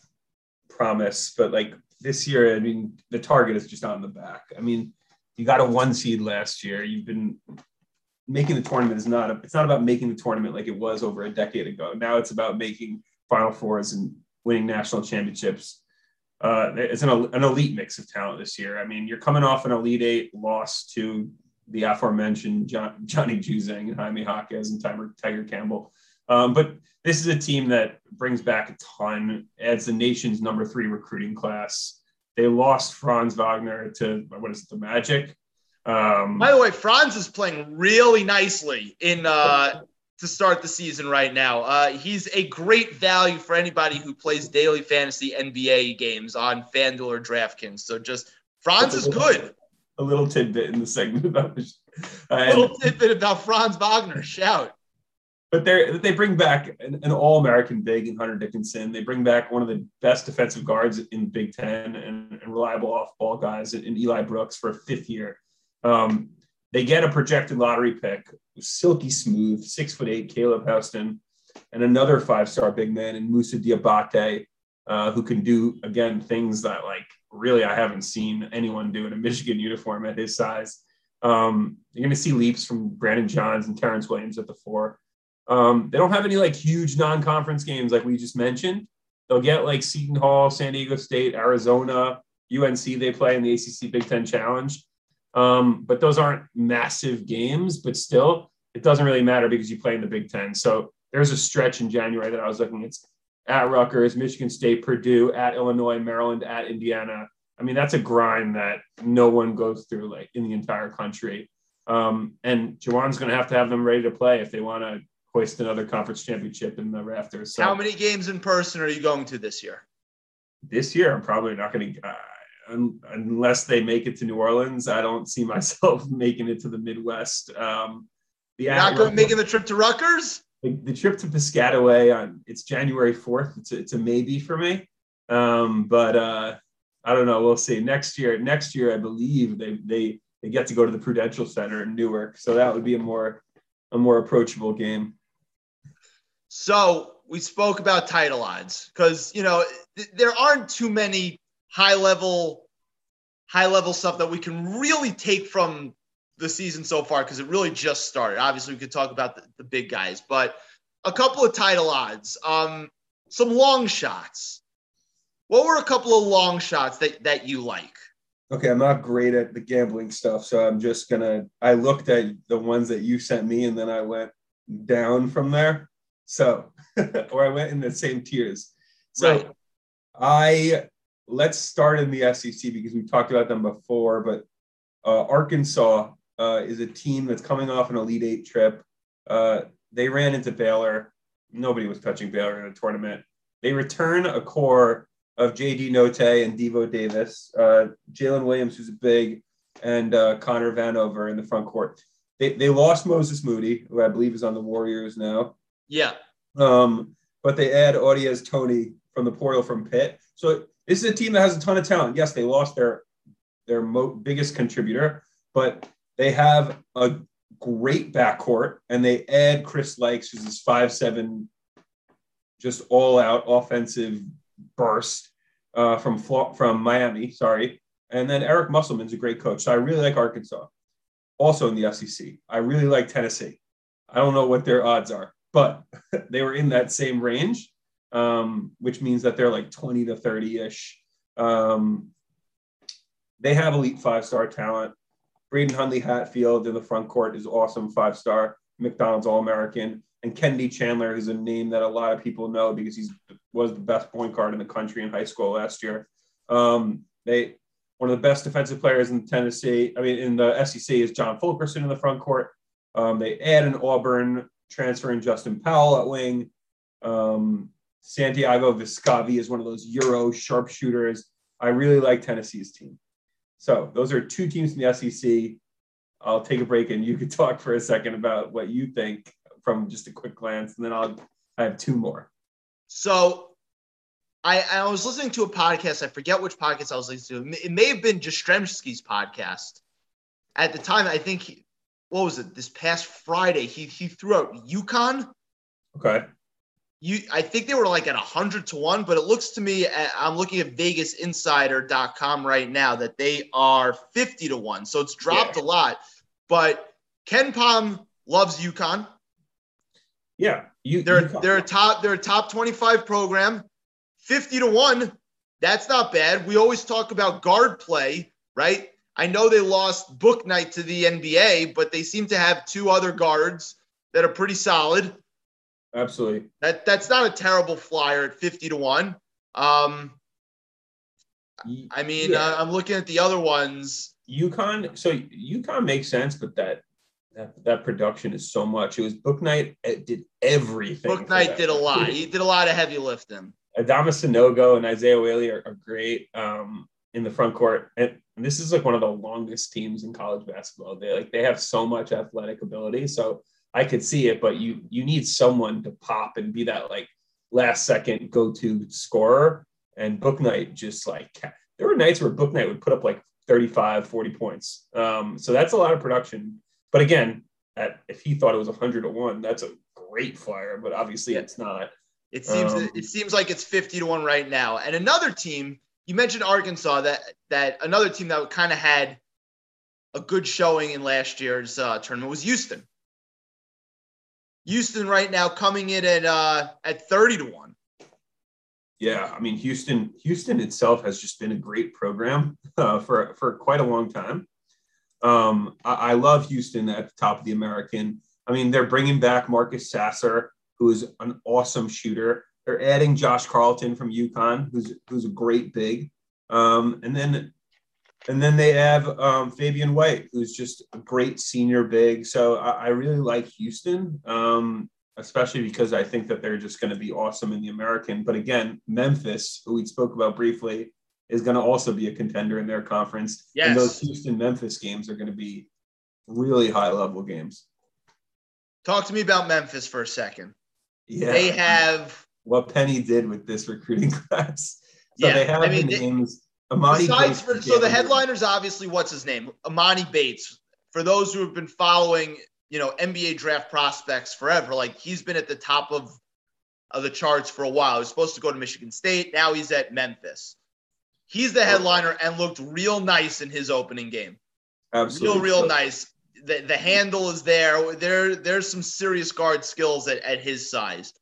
promise, but like this year, I mean the target is just on the back. I mean you got a one seed last year. You've been making the tournament is not a, it's not about making the tournament like it was over a decade ago. Now it's about making Final Fours and winning national championships. Uh, it's an, an elite mix of talent this year. I mean, you're coming off an Elite Eight loss to the aforementioned John, Johnny Juzang and Jaime Jaquez and Tiger, Tiger Campbell. Um, but this is a team that brings back a ton, adds the nation's number three recruiting class. They lost Franz Wagner to what is it, the Magic. Um, By the way, Franz is playing really nicely in uh, to start the season right now. Uh, he's a great value for anybody who plays daily fantasy NBA games on FanDuel or DraftKings. So just Franz is good. a little tidbit in the segment about this. Uh, A little tidbit about Franz Wagner. Shout. but they they bring back an, an all American big in Hunter Dickinson. They bring back one of the best defensive guards in Big Ten and, and reliable off ball guys in, in Eli Brooks for a fifth year. Um, they get a projected lottery pick, silky smooth, six foot eight Caleb Houstan, and another five star big man in Moussa Diabate, uh, who can do again things that like really I haven't seen anyone do in a Michigan uniform at his size. Um, you're going to see leaps from Brandon Johns and Terrence Williams at the four. Um, they don't have any like huge non-conference games like we just mentioned. They'll get like Seton Hall, San Diego State, Arizona, UNC. They play in the ACC Big Ten Challenge, um, but those aren't massive games. But still, it doesn't really matter because you play in the Big Ten. So there's a stretch in January that I was looking. It's at Rutgers, Michigan State, Purdue, at Illinois, Maryland, at Indiana. I mean, that's a grind that no one goes through like in the entire country. Um, and Juwan's going to have to have them ready to play if they want to hoist another conference championship in the rafters. So How many games in person are you going to this year? this year, I'm probably not going to, uh, un- unless they make it to New Orleans. I don't see myself making it to the Midwest. Um, the You're not going making the trip to Rutgers? the, the trip to Piscataway on it's January 4th. It's a, it's a maybe for me. Um, but uh, I don't know. We'll see. Next year, next year, I believe they they they get to go to the Prudential Center in Newark, so that would be a more a more approachable game. So we spoke about title odds because you know th- there aren't too many high level high level stuff that we can really take from the season so far because it really just started. Obviously, we could talk about the, the big guys, but a couple of title odds, um, some long shots. What were a couple of long shots that that you like? Okay, I'm not great at the gambling stuff, so I'm just gonna. I looked at the ones that you sent me, and then I went down from there. So, or I went in the same tiers. So, Right. I let's start in the SEC because we talked about them before. But uh, Arkansas uh, is a team that's coming off an Elite Eight trip. Uh, they ran into Baylor. Nobody was touching Baylor in a tournament. They return a core of JD Notae and Devo Davis, uh, Jalen Williams, who's a big, and uh, Connor Vanover in the front court. They, they lost Moses Moody, who I believe is on the Warriors now. Yeah, Um, but they add Au'Diese Toney from the portal from Pitt. So this is a team that has a ton of talent. Yes, they lost their their mo- biggest contributor, but they have a great backcourt, and they add Chris Lykes, who's this five seven, just all out offensive burst uh, from from Miami. Sorry, and then Eric Musselman's a great coach. So I really like Arkansas. Also in the SEC, I really like Tennessee. I don't know what their odds are, but they were in that same range, um, which means that they're like 20 to 30 ish. Um, they have elite five star talent. Brandon Huntley Hatfield in the front court is awesome, five star. McDonald's All American. And Kennedy Chandler is a name that a lot of people know because he was the best point guard in the country in high school last year. Um, they one of the best defensive players in Tennessee. I mean, in the SEC is John Fulkerson in the front court. Um, they add an Auburn transfer in Justin Powell at wing. Um, Santiago Vescovi is one of those Euro sharpshooters. I really like Tennessee's team. So those are two teams in the SEC. I'll take a break and you can talk for a second about what you think from just a quick glance, and then I'll I have two more. So I, I was listening to a podcast. I forget which podcast I was listening to. It may have been Jastrzemski's podcast. At the time, I think, he, what was it? This past Friday, he, he threw out UConn. Okay. You, I think they were like at 100 to 1, but it looks to me, uh, I'm looking at VegasInsider.com right now, that they are 50 to 1. So it's dropped a lot. But KenPom loves UConn. Yeah. You, They're you- they're a top they're a top 25 program. 50 to 1. That's not bad. We always talk about guard play, right? I know they lost Bouknight to the NBA, but they seem to have two other guards that are pretty solid. Absolutely. That that's not a terrible flyer at 50 to 1. Um, I mean, Yeah. uh, I'm looking at the other ones. UConn. So UConn makes sense, but that that that production is so much. It was Bouknight. It did everything. Book for Knight did a lot. He did a lot of heavy lifting. Adama Sanogo and Isaiah Whaley are, are great um, in the front court, and this is like one of the longest teams in college basketball. They like they have so much athletic ability, so I could see it. But you you need someone to pop and be that like last second go to scorer. And Bouknight just like there were nights where Bouknight would put up like 35, 40 points. Um, so that's a lot of production. But again, at, if he thought it was 100 to one, that's a great flyer. But obviously, Yeah. it's not. It seems Um, it seems like it's 50 to 1 right now. And another team, you mentioned Arkansas, that that another team that kind of had a good showing in last year's uh, tournament was Houston. Houston right now coming in at uh, at 30 to 1. Yeah, I mean Houston. Houston itself has just been a great program uh, for for quite a long time. Um, I, I love Houston at the top of the American. I mean, they're bringing back Marcus Sasser, who is an awesome shooter. They're adding Josh Carlton from UConn, who's who's a great big. Um, and then and then they have um, Fabian White, who's just a great senior big. So I, I really like Houston. Um, especially because I think that they're just going to be awesome in the American. But again, Memphis, who we spoke about briefly, is going to also be a contender in their conference. Yes. And those Houston Memphis games are going to be really high level games. Talk to me about Memphis for a second. Yeah. They have what Penny did with this recruiting class. So Yeah, they have I mean, the names. Emoni Besides, for, so the headliner's obviously what's his name, Emoni Bates. For those who have been following, you know, NBA draft prospects forever, like he's been at the top of of the charts for a while. He was supposed to go to Michigan State. Now he's at Memphis. He's the headliner and looked real nice in his opening game. Absolutely. Real, real nice. The, the handle is there. There, there's some serious guard skills at, at his size.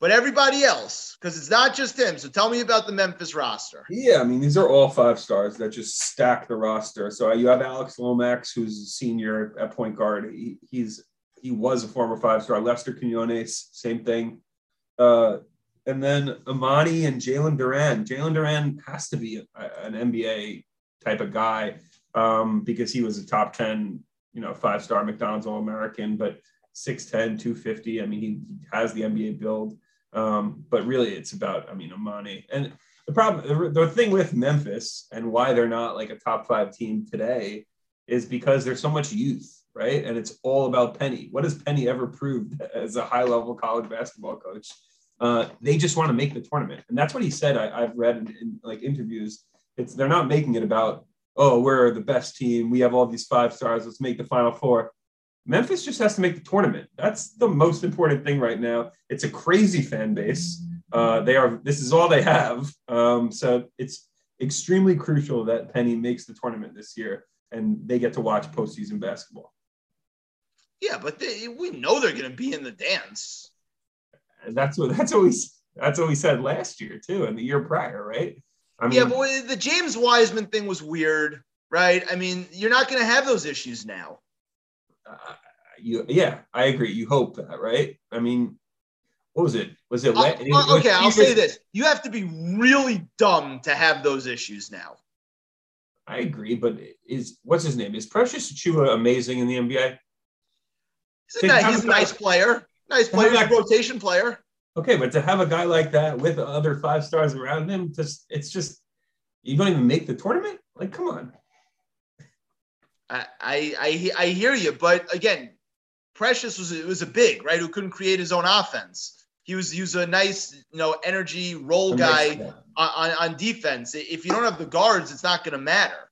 But everybody else, because it's not just him. So tell me about the Memphis roster. Yeah, I mean, these are all five stars that just stack the roster. So you have Alex Lomax, who's a senior at point guard. He, he's he was a former five star. Lester Quinones, same thing. Uh, and then Emoni and Jalen Duren. Jalen Duren has to be a, an NBA type of guy um, because he was a top 10, you know, five star McDonald's All American, but 6'10, 250. I mean, he has the NBA build. Um, but really, it's about, I mean, Emoni. And the problem, the, the thing with Memphis and why they're not like a top five team today is because there's so much youth, right? And it's all about Penny. What has Penny ever proved as a high level college basketball coach? Uh, they just want to make the tournament, and that's what he said. I, I've read in, in like interviews. It's they're not making it about oh we're the best team. We have all these five stars. Let's make the final four. Memphis just has to make the tournament. That's the most important thing right now. It's a crazy fan base. Uh, they are. This is all they have. Um, so it's extremely crucial that Penny makes the tournament this year, and they get to watch postseason basketball. Yeah, but they, we know they're going to be in the dance. That's what that's what we that's what we said last year too, and the year prior, right? I mean, yeah, but the James Wiseman thing was weird, right? I mean, you're not going to have those issues now. Uh, you yeah, I agree. You hope that, right? I mean, what was it? Was it? Uh, wet? uh, okay, I'll say this: you have to be really dumb to have those issues now. I agree, but is what's his name? Is Precious Achiuwa amazing in the NBA? He's a, guy, he's a nice player, nice player, he's a rotation player. Okay, but to have a guy like that with other five stars around him, just it's just you don't even make the tournament. Like, come on. I, I, I, I hear you, but again, Precious was was a big right who couldn't create his own offense. He was he was a nice you know energy role guy. nice- on, on, defense. If you don't have the guards, it's not going to matter.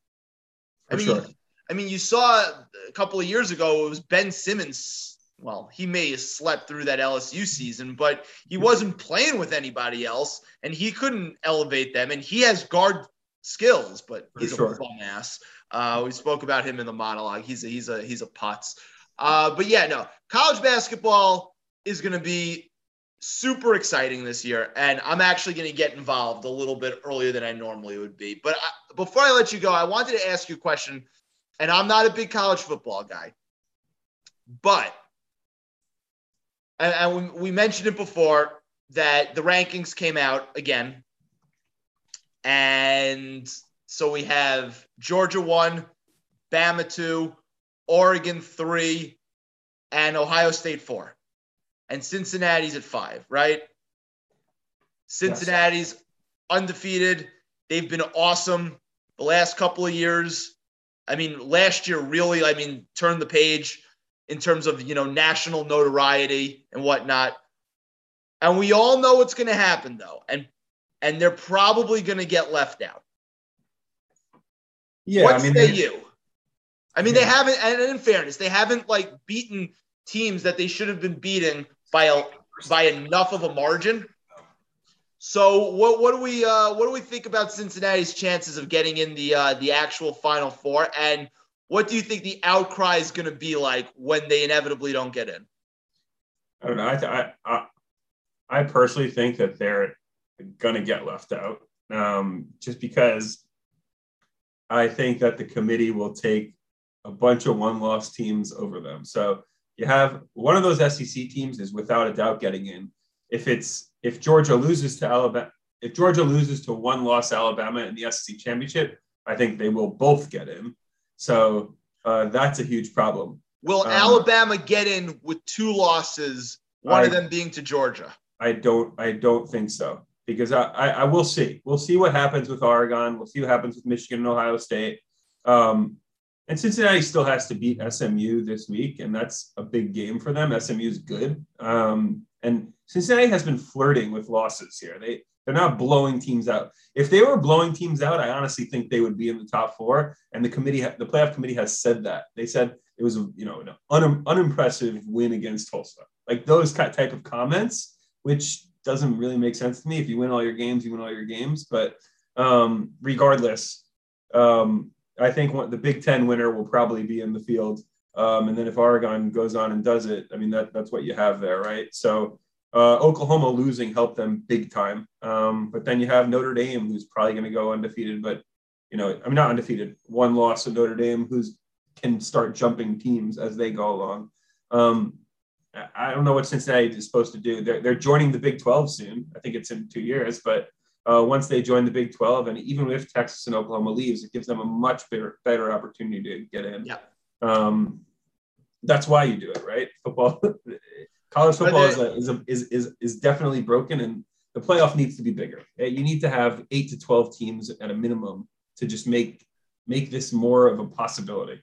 I mean, sure. I mean, you saw a couple of years ago it was Ben Simmons. Well, he may have slept through that LSU season, but he wasn't playing with anybody else, and he couldn't elevate them. And he has guard skills, but For he's sure. a bum ass. Uh, we spoke about him in the monologue. He's a he's a he's a putz. Uh, but yeah, no, college basketball is going to be super exciting this year, and I'm actually going to get involved a little bit earlier than I normally would be. But I, before I let you go, I wanted to ask you a question, and I'm not a big college football guy, but and, and we, we mentioned it before that the rankings came out again, and so we have Georgia one, Bama two, Oregon three, and Ohio State four and Cincinnati's at five, right? Cincinnati's undefeated. They've been awesome the last couple of years. I mean, last year really, I mean, turned the page in terms of you know national notoriety and whatnot. And we all know what's going to happen though, and and they're probably going to get left out. Yeah, what I mean, say they- you? I mean, they haven't, and in fairness, they haven't like beaten teams that they should have been beating by a by enough of a margin. So what what do we uh, what do we think about Cincinnati's chances of getting in the uh, the actual Final Four, and what do you think the outcry is going to be like when they inevitably don't get in? I don't know. I, th- I, I, I personally think that they're going to get left out um, just because I think that the committee will take a bunch of one loss teams over them. So you have one of those SEC teams is without a doubt getting in. If it's if Georgia loses to Alabama, if Georgia loses to one loss Alabama in the SEC championship, I think they will both get in. So uh, that's a huge problem. Will Um, Alabama get in with two losses, one of them being to Georgia? I don't I don't think so because I, I I will see. We'll see what happens with Oregon. We'll see what happens with Michigan and Ohio State. Um, and Cincinnati still has to beat SMU this week and that's a big game for them. SMU is good. Um, and Cincinnati has been flirting with losses here. They they're not blowing teams out. If they were blowing teams out I honestly think they would be in the top four. And the committee the playoff committee has said that. They said it was you know an un, unimpressive win against Tulsa. Like those type of comments which doesn't really make sense to me. If you win all your games, you win all your games. But um, regardless, um, I think the Big Ten winner will probably be in the field. Um, and then if Oregon goes on and does it, I mean that that's what you have there, right? So uh, Oklahoma losing helped them big time. Um, but then you have Notre Dame, who's probably going to go undefeated. But you know, I mean not undefeated, one loss of Notre Dame, who's can start jumping teams as they go along. I- don't know what Cincinnati is supposed to do. They're, they're joining the Big 12 soon. I think it's in two years. But uh, once they join the Big 12, and even if Texas and Oklahoma leaves, it gives them a much better, better opportunity to get in. Yeah. Um, that's why you do it, right? Football, college football is, a, is, a, is, is, is definitely broken, and the playoff needs to be bigger. Uh, You need to have eight to 12 teams at a minimum to just make make this more of a possibility.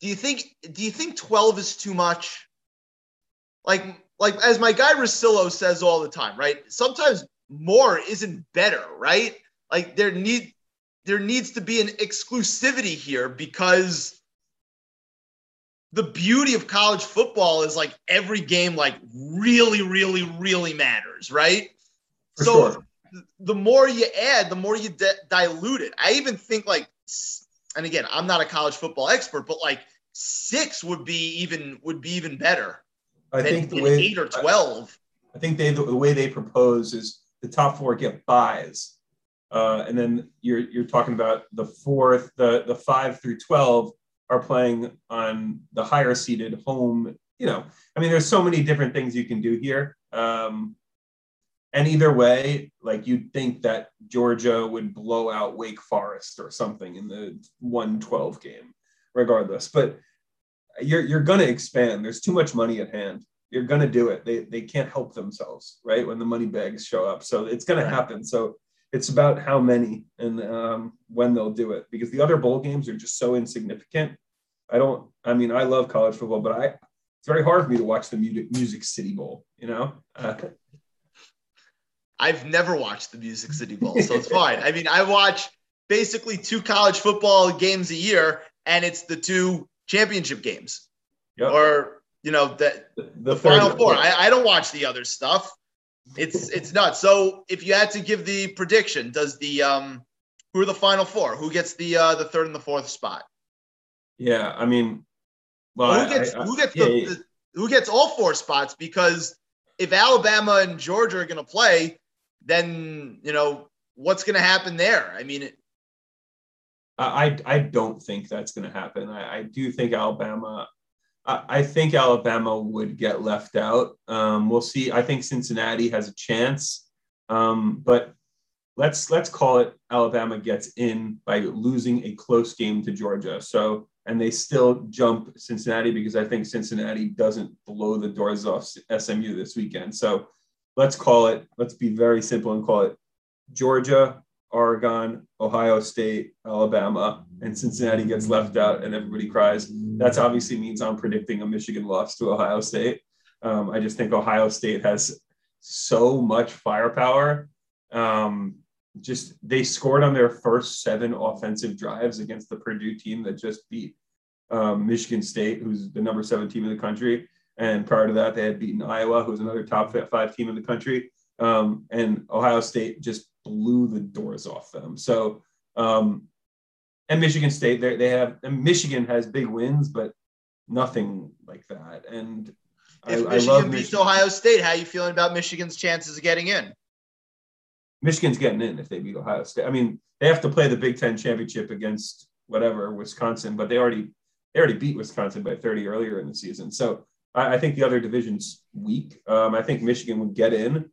Do you think do you think 12 is too much? Like like as my guy Rosillo says all the time, right? Sometimes more isn't better, right? Like there need there needs to be an exclusivity here because the beauty of college football is like every game like really really really matters, right? For so sure. the more you add, the more you di- dilute it. I even think like, and again, I'm not a college football expert, but like six would be even would be even better I than, think the way eight or twelve. I think they the, the way they propose is the top four get buys, uh, and then you're you're talking about the fourth, the the five through twelve are playing on the higher seeded home. You know, I mean, there's so many different things you can do here. Um, and either way, like you'd think that Georgia would blow out Wake Forest or something in the 112 game, regardless. But you're you're gonna expand. There's too much money at hand you're going to do it. They, they can't help themselves, right? When the money bags show up. So it's Right. to happen. So it's about how many and um, when they'll do it because the other bowl games are just so insignificant. I don't, I mean, I love college football, but I, it's very hard for me to watch the Music, Music City Bowl, you know? Uh, I've never watched the Music City Bowl, so it's fine. I mean, I watch basically two college football games a year, and it's the two championship games, yep. or you know that the, the Final Four. I, I don't watch the other stuff. It's it's nuts. So if you had to give the prediction, does the um who are the Final Four? Who gets the uh the third and the fourth spot? yeah. I mean, well, who gets I- I- who gets yeah, the, yeah. the who gets all four spots? Because if Alabama and Georgia are going to play, then you know what's going to happen there. I mean, it, I I don't think that's going to happen. I, I do think Alabama. I, I think Alabama would get left out. Um, we'll see. I think Cincinnati has a chance, um, but let's let's call it Alabama gets in by losing a close game to Georgia. So and they still jump Cincinnati because I think Cincinnati doesn't blow the doors off SMU this weekend. So let's call it. Let's be very simple and call it Georgia Oregon, Ohio State, Alabama, and Cincinnati gets left out and everybody cries. That's obviously means I'm predicting a Michigan loss to Ohio State. Um, I just think Ohio State has so much firepower. Um, just they scored on their first seven offensive drives against the Purdue team that just beat um, Michigan State, who's the number seven team in the country. And prior to that, they had beaten Iowa, who was another top five team in the country. Um, and Ohio State just blew the doors off them. So, um, and Michigan State, they have, and Michigan has big wins, but nothing like that. And if I, Michigan I love beats Michigan. Ohio State, how are you feeling about Michigan's chances of getting in? Michigan's getting in if they beat Ohio State. I mean, they have to play the Big Ten championship against whatever Wisconsin, but they already they already beat Wisconsin by 30 earlier in the season. So I, I think the other division's weak. Um, I think Michigan would get in.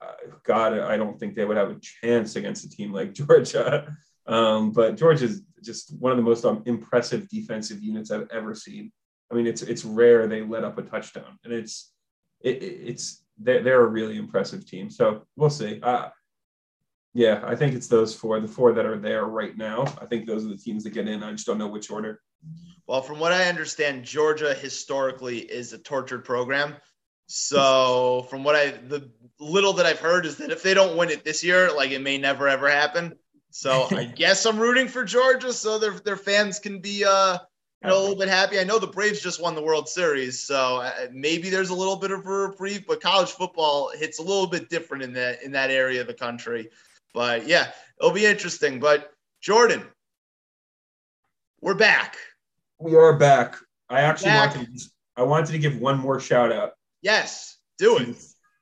Uh, God, I don't think they would have a chance against a team like Georgia. Um, but Georgia's just one of the most um, impressive defensive units I've ever seen. I mean, it's it's rare they let up a touchdown, and it's it, it- it's they're, they're a really impressive team. So we'll see. Uh, yeah, I think it's those four, the four that are there right now. I think those are the teams that get in. I just don't know which order. Well, from what I understand, Georgia historically is a tortured program. So, from what I the little that I've heard is that if they don't win it this year, like it may never ever happen. So, I guess I'm rooting for Georgia so their their fans can be uh you know, a little bit happy. I know the Braves just won the World Series, so uh, maybe there's a little bit of a reprieve. But college football hits a little bit different in that in that area of the country. But yeah, it'll be interesting. But Jordan, we're back. We are back. I actually Back. wanted to, I wanted to give one more shout out. Yes, do it.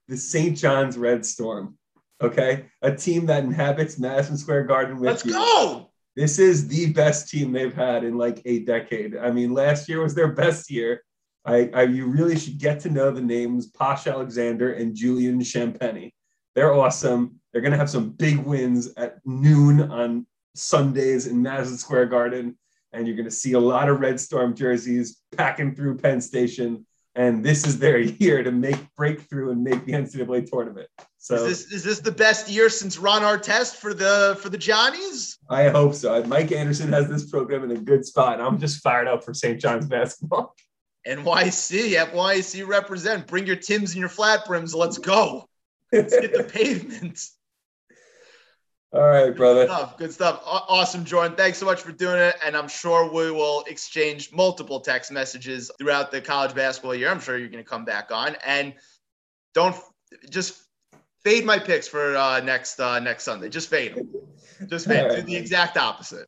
The St. John's Red Storm. Okay, a team that inhabits Madison Square Garden with Let's you. go. This is the best team they've had in like a decade. I mean, last year was their best year. I, I you really should get to know the names Posh Alexander and Julian Champagnie. They're awesome. They're gonna have some big wins at noon on Sundays in Madison Square Garden, and you're gonna see a lot of Red Storm jerseys packing through Penn Station. And this is their year to make breakthrough and make the NCAA tournament. So Is this is this the best year since Ron Artest for the for the Johnnies? I hope so. Mike Anderson has this program in a good spot. and I'm just fired up for St. John's basketball. NYC, NYC represent. Bring your Tims and your flat brims. Let's go. Let's get the pavement. All right, Good brother. stuff. Good stuff. Awesome, Jordan. Thanks so much for doing it. And I'm sure we will exchange multiple text messages throughout the college basketball year. I'm sure you're going to come back on. And don't just fade my picks for uh, next uh, next Sunday. Just fade them. Just fade. All 'em. right. Do the exact opposite.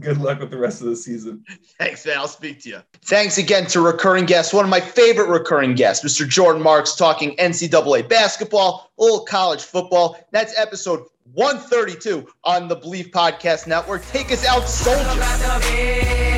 Good luck with the rest of the season. Thanks, man. I'll speak to you. Thanks again to recurring guests, one of my favorite recurring guests, Mr. Jordan Marks, talking NCAA basketball, a little college football. That's episode 132 on the Bleav Podcast Network. Take us out, Talk